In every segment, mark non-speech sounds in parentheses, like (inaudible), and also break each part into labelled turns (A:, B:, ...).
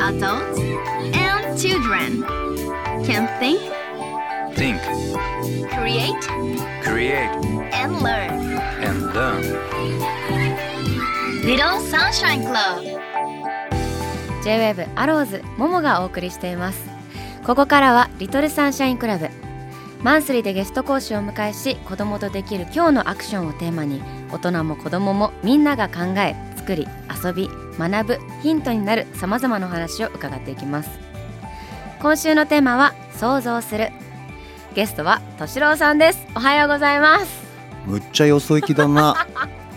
A: Adults and children can think,
B: Think,
A: create,
B: create,
A: and learn.
B: and learn.
A: Little Sunshine Club
C: J-WAVE アローズももがお送りしていますここからはリトルサンシャインクラブマンスリーでゲスト講師をお迎えし子供とできる今日のアクションをテーマに大人も子供もみんなが考え作り遊び学ぶヒントになるさまざまなお話を伺っていきます。今週のテーマは想像するゲストはとしろうさんです。おはようございます。
D: むっちゃよそ行きだな。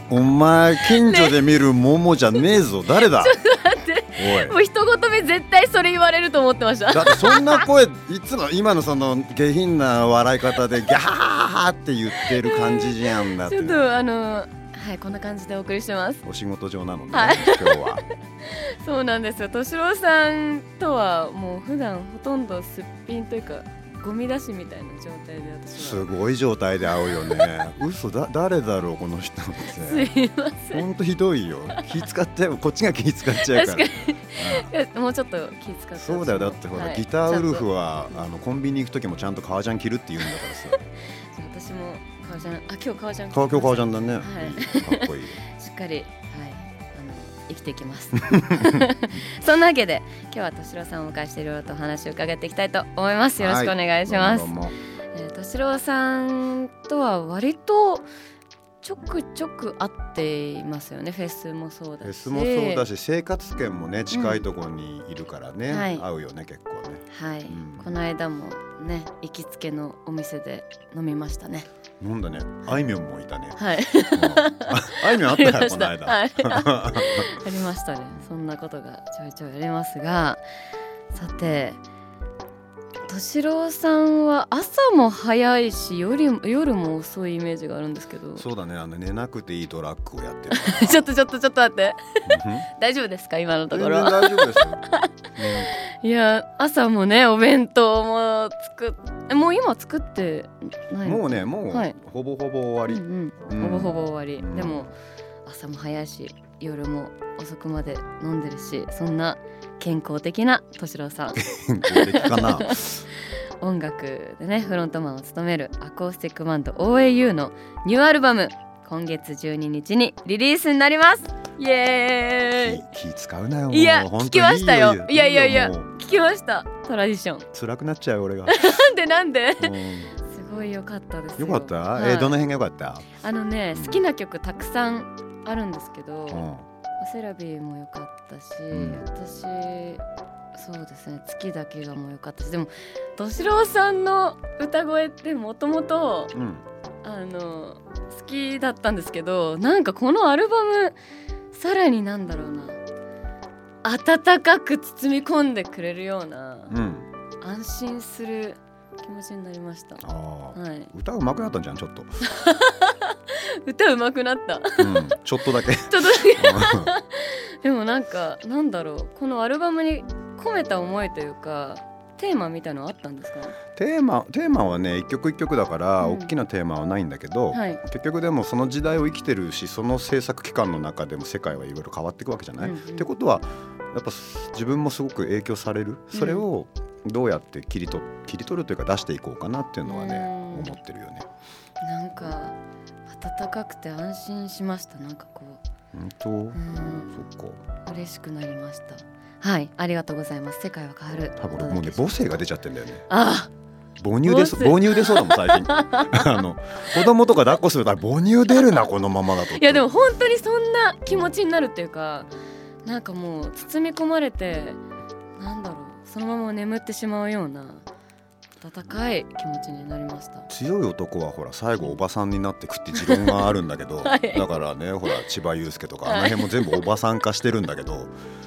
D: お前近所で見る桃じゃねえぞ、誰だ？(laughs) おい。
C: もう一言目絶対それ言われると思ってました。
D: だってそんな声いつも今のその下品な笑い方でギャハハハって言ってる感じじゃんだって。
C: ちょっとあのはいこんな感じでお送りしてます。
D: お仕事上なのね、
C: はい。
D: 今日は。(laughs)
C: そうなんですよ。敏郎さんとはもう普段ほとんどすっぴんというかゴミ出しみたいな状態で私は。
D: すごい状態で会うよね。(laughs) 嘘だ誰だろうこの人
C: す
D: って。
C: いません。
D: ほんとひどいよ。気使っちゃう。こっちが気使っちゃうから。
C: 確かもうちょっと気使って。
D: そうだよ。だってほら、
C: はい。
D: ギターウルフ
C: は
D: はあのコンビニ行く時もちゃんと革ジャン着るって言うんだからさ。
C: 私も革ジャンあ今日革ジャン
D: 革今日革ジャンだね、
C: はい。
D: かっこいい。(laughs)
C: しっかり。はい生きていきます。(laughs) そんなわけで今日は敏郎さんをお迎えしていろいろとお話を伺っていきたいと思います。よろしくお願いします、えー、敏郎さんとは割とちょくちょく会っていますよね。フェスもそうだし。
D: フェスもそうだし生活圏もね近いところにいるからね、
C: はい。
D: 合うよね結構ね。
C: はい、
D: うん。
C: この間もね行きつけのお店で飲みましたね
D: なんだね。あいみょんもいたね、
C: はい。
D: あいみょんあったよこの間、
C: はい。(laughs) ありましたね。そんなことがちょいちょいありますが。さて敏郎さんは朝も早いし夜夜も遅いイメージがあるんですけど。
D: そうだね。あの寝なくていいトラックをやってる。(laughs)
C: ちょっとちょっとちょっと待って。
D: うん。
C: 大丈夫ですか？今のと
D: 全然
C: ころ
D: 大丈夫です (laughs)
C: いや朝もねお弁当も作っえもう今作ってないの？
D: もうねもう、
C: はい。
D: ほぼほぼ終わり、
C: うんう、
D: うんん。
C: ほぼほぼ終わり、
D: うん。
C: でも朝も早いし夜も遅くまで飲んでるしそんな健康的な敏郎さん。
D: 健康的かな。(laughs)
C: 音楽でねフロントマンを務めるアコースティックバンド OAU のニューアルバム今月12日にリリースになります。イエ
D: 気気使うなよ
C: ーイいや聞きましたよ。いやいやいや聞きました。トラディション。
D: 辛くなっちゃう俺が、
C: なんでなんで？
D: うん。
C: すごい良かったですよ。
D: よかった、
C: はい。
D: えーどの辺がよかった、
C: あのね
D: うん
C: 好きな曲たくさんあるんですけど、
D: うん
C: セラビーも良かったし、
D: ん。
C: 私そうですね月だけがも良かったしでも敏郎さんの歌声ってもともと
D: うん。
C: あの好きだったんですけどなんかこのアルバムさらになんだろうな温かく包み込んでくれるような
D: うん。
C: 安心する気持ちになりました。はい、
D: 歌うまくなったんじゃんちょっと、(laughs)
C: 歌うまくなった。
D: うん、ちょっとだけ。(laughs)
C: ちょっとだけ。でもなんかなんだろう。このアルバムに込めた思いというかテーマみたいのはあったんですか？
D: テーマテーマはね一曲一曲だから、
C: うん。
D: 大きなテーマはないんだけど、
C: はい。
D: 結局でもその時代を生きてるしその制作期間の中でも世界はいろいろ変わっていくわけじゃない、
C: うんうん。
D: ってことはやっぱ自分もすごく影響される？それをどうやって切り取切り取るというか出していこうかなっていうのはね、
C: うん。
D: 思ってるよね。
C: なんか温かくて安心しました。なんかこ
D: 本当、
C: ううん。
D: そっか。
C: 嬉しくなりました。はい。ありがとうございます。世界は変わる。
D: 多分もうね母性が出ちゃってんだよね。
C: あ
D: 母乳出そ
C: 母
D: 乳出そうだもん最近。(laughs) あの子供とか抱っこすると母乳出るなこのままだと。
C: いやでも本当にそんな気持ちになるっていうかなんかもう包み込まれてなんだろうそのまま眠ってしまうような温かい気持ちになりました。
D: 強い男はほら最後おばさんになってくって持論があるんだけど、(laughs)
C: はい。
D: だからねほら千葉雄介とか
C: はい。
D: あの辺も全部おばさん化してるんだけど、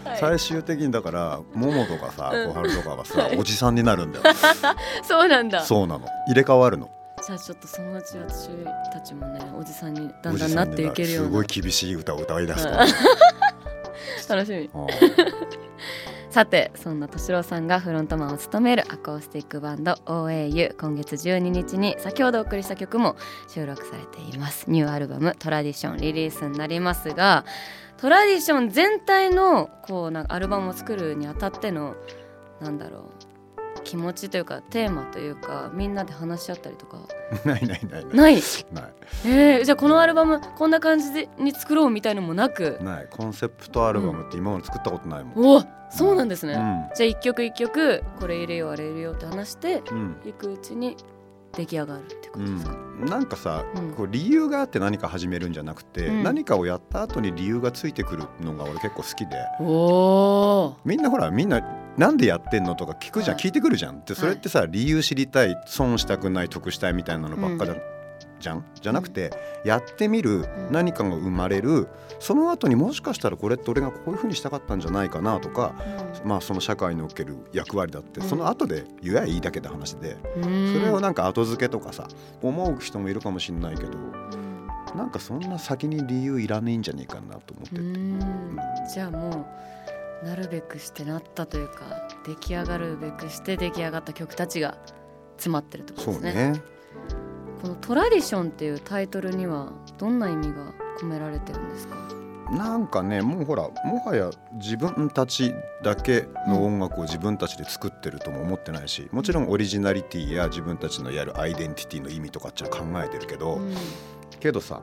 C: はい。
D: 最終的にだから桃とかさ
C: うん。
D: 小春とかはさ、
C: はい。
D: おじさんになるんだよ。(laughs)
C: そうなんだ。
D: そうなの。入れ替わるの。
C: じゃあちょっとそのうち私たちもねおじさんにだ
D: お
C: んだんなっていけるような。
D: すごい厳しい歌を歌い出すと、
C: うん。(laughs) 楽しみ。
D: うん
C: さてそんな敏郎さんがフロントマンを務めるアコースティックバンド OAU 今月12日に先ほどお送りした曲も収録されています。ニューアルバム「トラディション」リリースになりますがトラディション全体のこうなんかアルバムを作るにあたってのなんだろう。気持ちというかテーマというかみんなで話し合ったりとか。(laughs)
D: ないないないない。
C: ない？えー、じゃあこのアルバムこんな感じでに作ろうみたいのもなく？
D: ない。コンセプトアルバムって今まで作ったことないもん、
C: おおそうなんですね、
D: うん。
C: じゃあ一曲一曲これ入れようあれ入れようって話して
D: うん。
C: いくうちに出来上がるってことですか、
D: うん、なんかさ、
C: うん。
D: こう理由があって何か始めるんじゃなくて、
C: うん。
D: 何かをやった後に理由がついてくるのが俺結構好きで。
C: おお
D: みんなほらみんななんでやってんのとか聞くじゃん、
C: はい。
D: 聞いてくるじゃん。ってそれってさ、理由知りたい損したくない得したいみたいなのばっかじゃ,、じゃん？じゃなくて、やってみる
C: ん。
D: 何かが生まれるその後にもしかしたらこれって俺がこういうふうにしたかったんじゃないかなとか、まあその社会における役割だって、
C: うん。
D: その後で言えばいいだけで話で、
C: うん。
D: それをなんか後付けとかさ思う人もいるかもしれないけどなんかそんな先に理由いらねえんじゃねえかなと思って
C: う
D: て、
C: ん。じゃあもうなるべくしてなったというか出来上がるべくして出来上がった曲たちが詰まってるってことですね。
D: ね。
C: この「トラディション」っていうタイトルにはどんな意味が込められてるんですか？
D: なんかねもうほらもはや自分たちだけの音楽を自分たちで作ってるとも思ってないしもちろんオリジナリティや自分たちのやるアイデンティティの意味とかっていうのは考えてるけど、
C: うん。
D: けどさ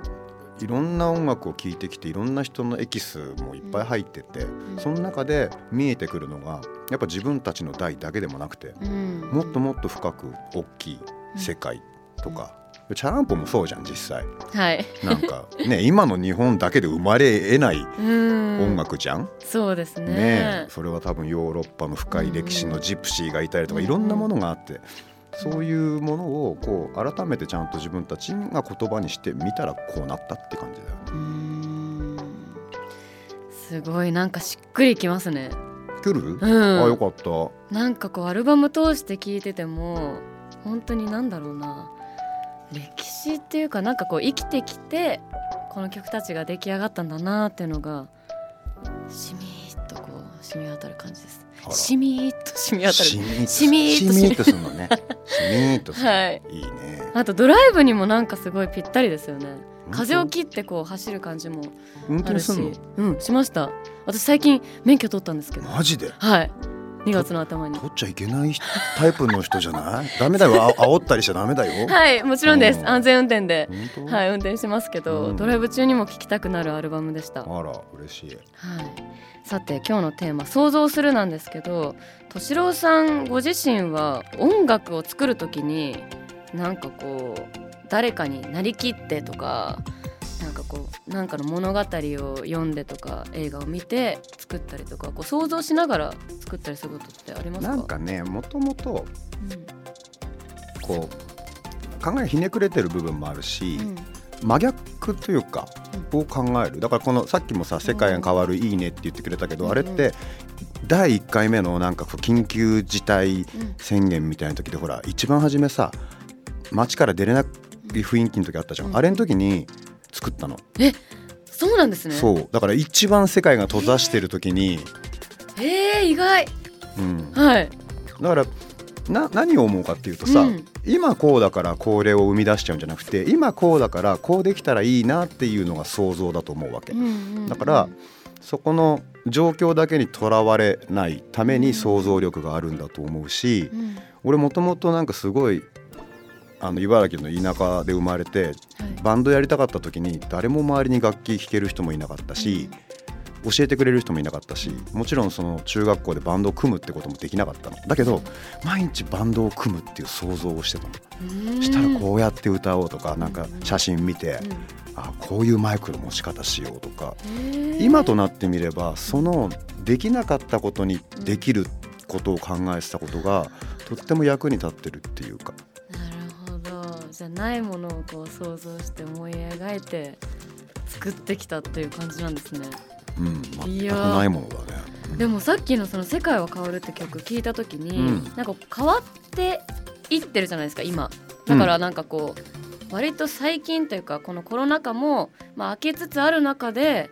D: いろんな音楽を聴いてきていろんな人のエキスもいっぱい入ってて、
C: ん。
D: その中で見えてくるのがやっぱ自分たちの代だけでもなくて、
C: うん。
D: もっともっと深く大きい世界とか、チャランポもそうじゃん実際。
C: はい。
D: なんかね今の日本だけで生まれえない
C: うん。
D: 音楽じゃん、
C: そうですね。
D: それは多分ヨーロッパの深い歴史のジプシーがいたりとか
C: うん
D: いろんなものがあってそういうものをこう改めてちゃんと自分たちが言葉にしてみたらこうなったって感じだよね。
C: すごいなんかしっくりきますね。
D: 来る、
C: うん。
D: あよかった。
C: なんかこうアルバム通して聴いてても本当になんだろうな。歴史っていうかなんかこう生きてきてこの曲たちが出来上がったんだなっていうのがしみーっとこう染み渡る感じです。しみーっと染み渡る。
D: しみーっと
C: しみーっと
D: しみーっとするのね。しみー。
C: はい
D: いいね。
C: あとドライブにもなんかすごいぴったりですよね
D: 当
C: 風を切ってこう走る感じも
D: 運
C: あるし？うんしました私最近免許取ったんですけど
D: マジで？
C: はい2月の頭に
D: 取っちゃいけないタイプの人じゃない？(laughs) ダメだよ。あ煽ったりしちゃダメだよ。
C: はいもちろんです
D: うん
C: 安全運転で？はい運転してますけど、
D: うん
C: ドライブ中にも聴きたくなるアルバムでした、はい、
D: あら嬉しい。
C: さて今日のテーマ「想像する」なんですけど敏郎さんご自身は音楽を作る時になんかこう誰かになりきってとかこうなんかの物語を読んでとか映画を見て作ったりとかこう想像しながら作ったりすることってありますか？
D: なんかねもともと
C: うん。
D: こう考えひねくれてる部分もあるし、
C: うん。
D: 真逆というか、を考える。だからこのさっきもさ「世界が変わるいいね」って言ってくれたけど、
C: うん。
D: あれって第1回目のなんかこう緊急事態
C: うん。
D: 宣言みたいな時でほら一番初めさ街から出れない雰囲気の時あったじゃん、
C: うん。
D: あれの時に作ったの、
C: そうなんですね。
D: そう。だから一番世界が閉ざしてる時に、
C: えー、意外。
D: うん、
C: はい。
D: だからな何を思うかっていうとさ、
C: うん。
D: 今こうだからこれを生み出しちゃうんじゃなくて今こうだからこうできたらいいなっていうのが想像だと思うわけ、だからそこの状況だけにとらわれないために想像力があるんだと思うし、
C: うん。
D: 俺もともとなんかすごいあの茨城の田舎で生まれて
C: はい。
D: バンドやりたかった時に誰も周りに楽器弾ける人もいなかったし、教えてくれる人もいなかったしもちろんその中学校でバンドを組むってこともできなかったの。だけど毎日バンドを組むっていう想像をしてたの。
C: うん。
D: したらこうやって歌おうとかなんか写真見てあこういうマイクの持ち方しようとか。
C: うん
D: 今となってみればそのできなかったことにできることを考えてたことがとっても役に立ってるっていうか
C: じゃあないものをこう想像して思い描いて作ってきたという感じなんですね。
D: うん全く
C: いやー。
D: ないものだね。
C: でもさっきのその「世界は変わる」って曲聞いた時に、
D: うん。
C: なんか変わっていってるじゃないですか今。だからなんかこう、割と最近というかこのコロナ禍も、まあ、明けつつある中で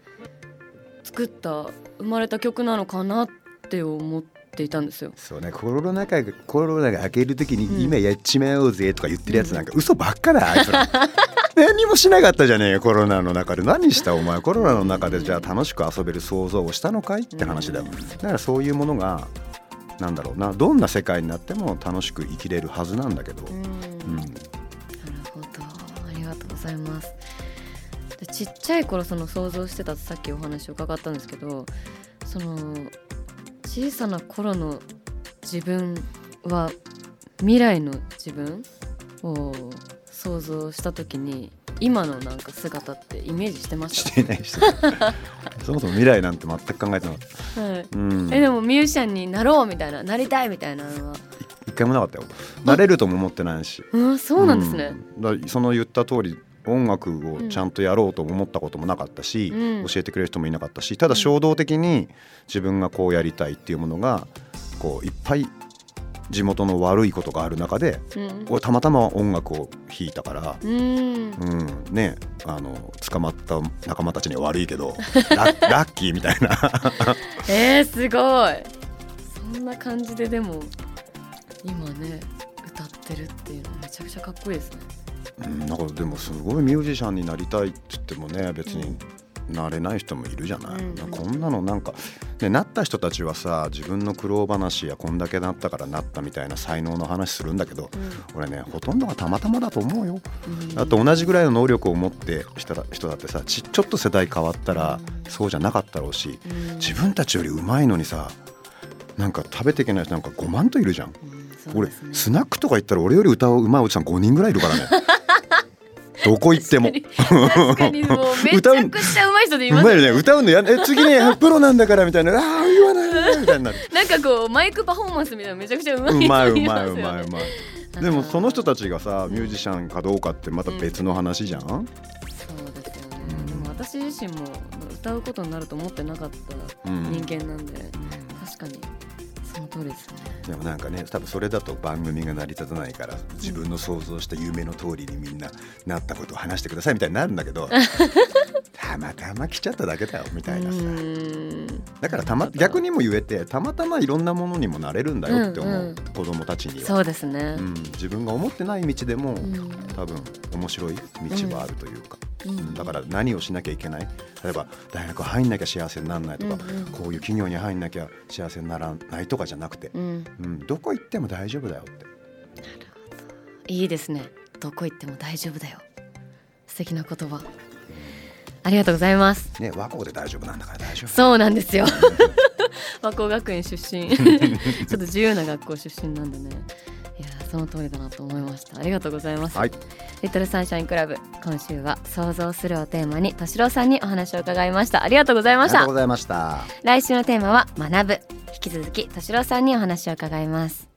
C: 作った生まれた曲なのかなっって思っていたんですよ。
D: そうねコロナ禍がコロナが明ける時
C: うん。
D: に今やっちまおうぜとか言ってるやつなんか嘘ばっかだあいつら。(laughs) 何もしなかったじゃねえよコロナの中で。何したお前。コロナの中でじゃあ楽しく遊べる想像をしたのかいって話だよだからそういうものがなんだろうな。どんな世界になっても楽しく生きれるはずなんだけど、うん。
C: なるほど。ありがとうございます。でちっちゃい頃その想像してたってさっきお話を伺ったんですけどその小さな頃の自分は未来の自分を想像した時に今のなんか姿ってイメージしてまし
D: してないし (laughs) そもそも未来なんて全く考えてなかった、
C: た、はい、
D: うん、
C: えでもミュージシャンになろうみたいななりたいみたいなのは？
D: 一回もなかったよ。なれるとも思ってないし。
C: うんそうなんですね、
D: うん。だその言った通り音楽をちゃんとやろうとも思ったこともなかったし、
C: うん。
D: 教えてくれる人もいなかったしただ衝動的に自分がこうやりたいっていうものがこういっぱい地元の悪いことがある中で
C: うん。
D: 俺たまたま音楽を弾いたから、
C: うん。
D: うん、ねあの捕まった仲間たちには悪いけどラッ (laughs) ラッキーみたいな。
C: えー、すごい。そんな感じででも今ね歌ってるっていうのめちゃくちゃかっこいいですね
D: うん、なんかでもすごいミュージシャンになりたいって言ってもね別になれない人もいるじゃない、
C: うん。
D: こんなのなんか、ね、なった人たちはさ自分の苦労話やこんだけなったからなったみたいな才能の話するんだけど俺ねほとんどがたまたまだと思うよ。
C: うん。
D: あと同じぐらいの能力を持ってしたら人だってさちちょっと世代変わったらそうじゃなかったろうし
C: うん。
D: 自分たちよりうまいのにさなんか食べていけない人なんか5万といるじゃん。
C: うんそう
D: 俺スナックとか行ったら俺より歌ううまいおじさん5人ぐらいいるからねどこ行っても。
C: 確かにもうめちゃくちゃ上手い人でいうます
D: よね。歌うのやえ次ねプロなんだからみたいな。あ (laughs) あー言わないみたいになる。
C: なんかこうマイクパフォーマンスみたいなめちゃくちゃ上手い人
D: うまいう
C: い
D: まいうまいうまいでもその人たちがさミュージシャンかどうかってまた別の話じゃん、
C: そうですよね、
D: うん
C: でも私自身も歌うことになると思ってなかった
D: うん。
C: 人間なんで、確かにその通りですね。
D: でもなんかね多分それだと番組が成り立たないから自分の想像した夢の通りにみんななったことを話してくださいみたいになるんだけど (laughs) たまたま来ちゃっただけだよみたいなさ。
C: うん
D: だからたま逆にも言えてたまたまいろんなものにもなれるんだよって思う、
C: うん。うん
D: 子供たちには。
C: そうですね。
D: う、ん、自分が思ってない道でも、
C: うん。
D: 多分面白い道はあるというか、
C: うん。
D: だから何をしなきゃいけない？例えば大学入んなきゃ幸せにならないとか、
C: うんうん。
D: こういう企業に入んなきゃ幸せにならないとかじゃなくて、
C: うん、
D: うん、どこ行っても大丈夫だよって。
C: いいですね。どこ行っても大丈夫だよ。素敵な言葉ありがとうございます。
D: ね和光で大丈夫なんだから大丈夫。
C: そうなんですよ。(laughs) 和光学園出身。(laughs) ちょっと自由な学校出身なんでね。いやーその通りだなと思いました。ありがとうございます、
D: はい。
C: リトルサンシャインクラブ。今週は想像するをテーマに敏郎さんにお話を伺いました。ありがとうございました。
D: ありがとうございました。
C: 来週のテーマは学ぶ。引き続き敏郎さんにお話を伺います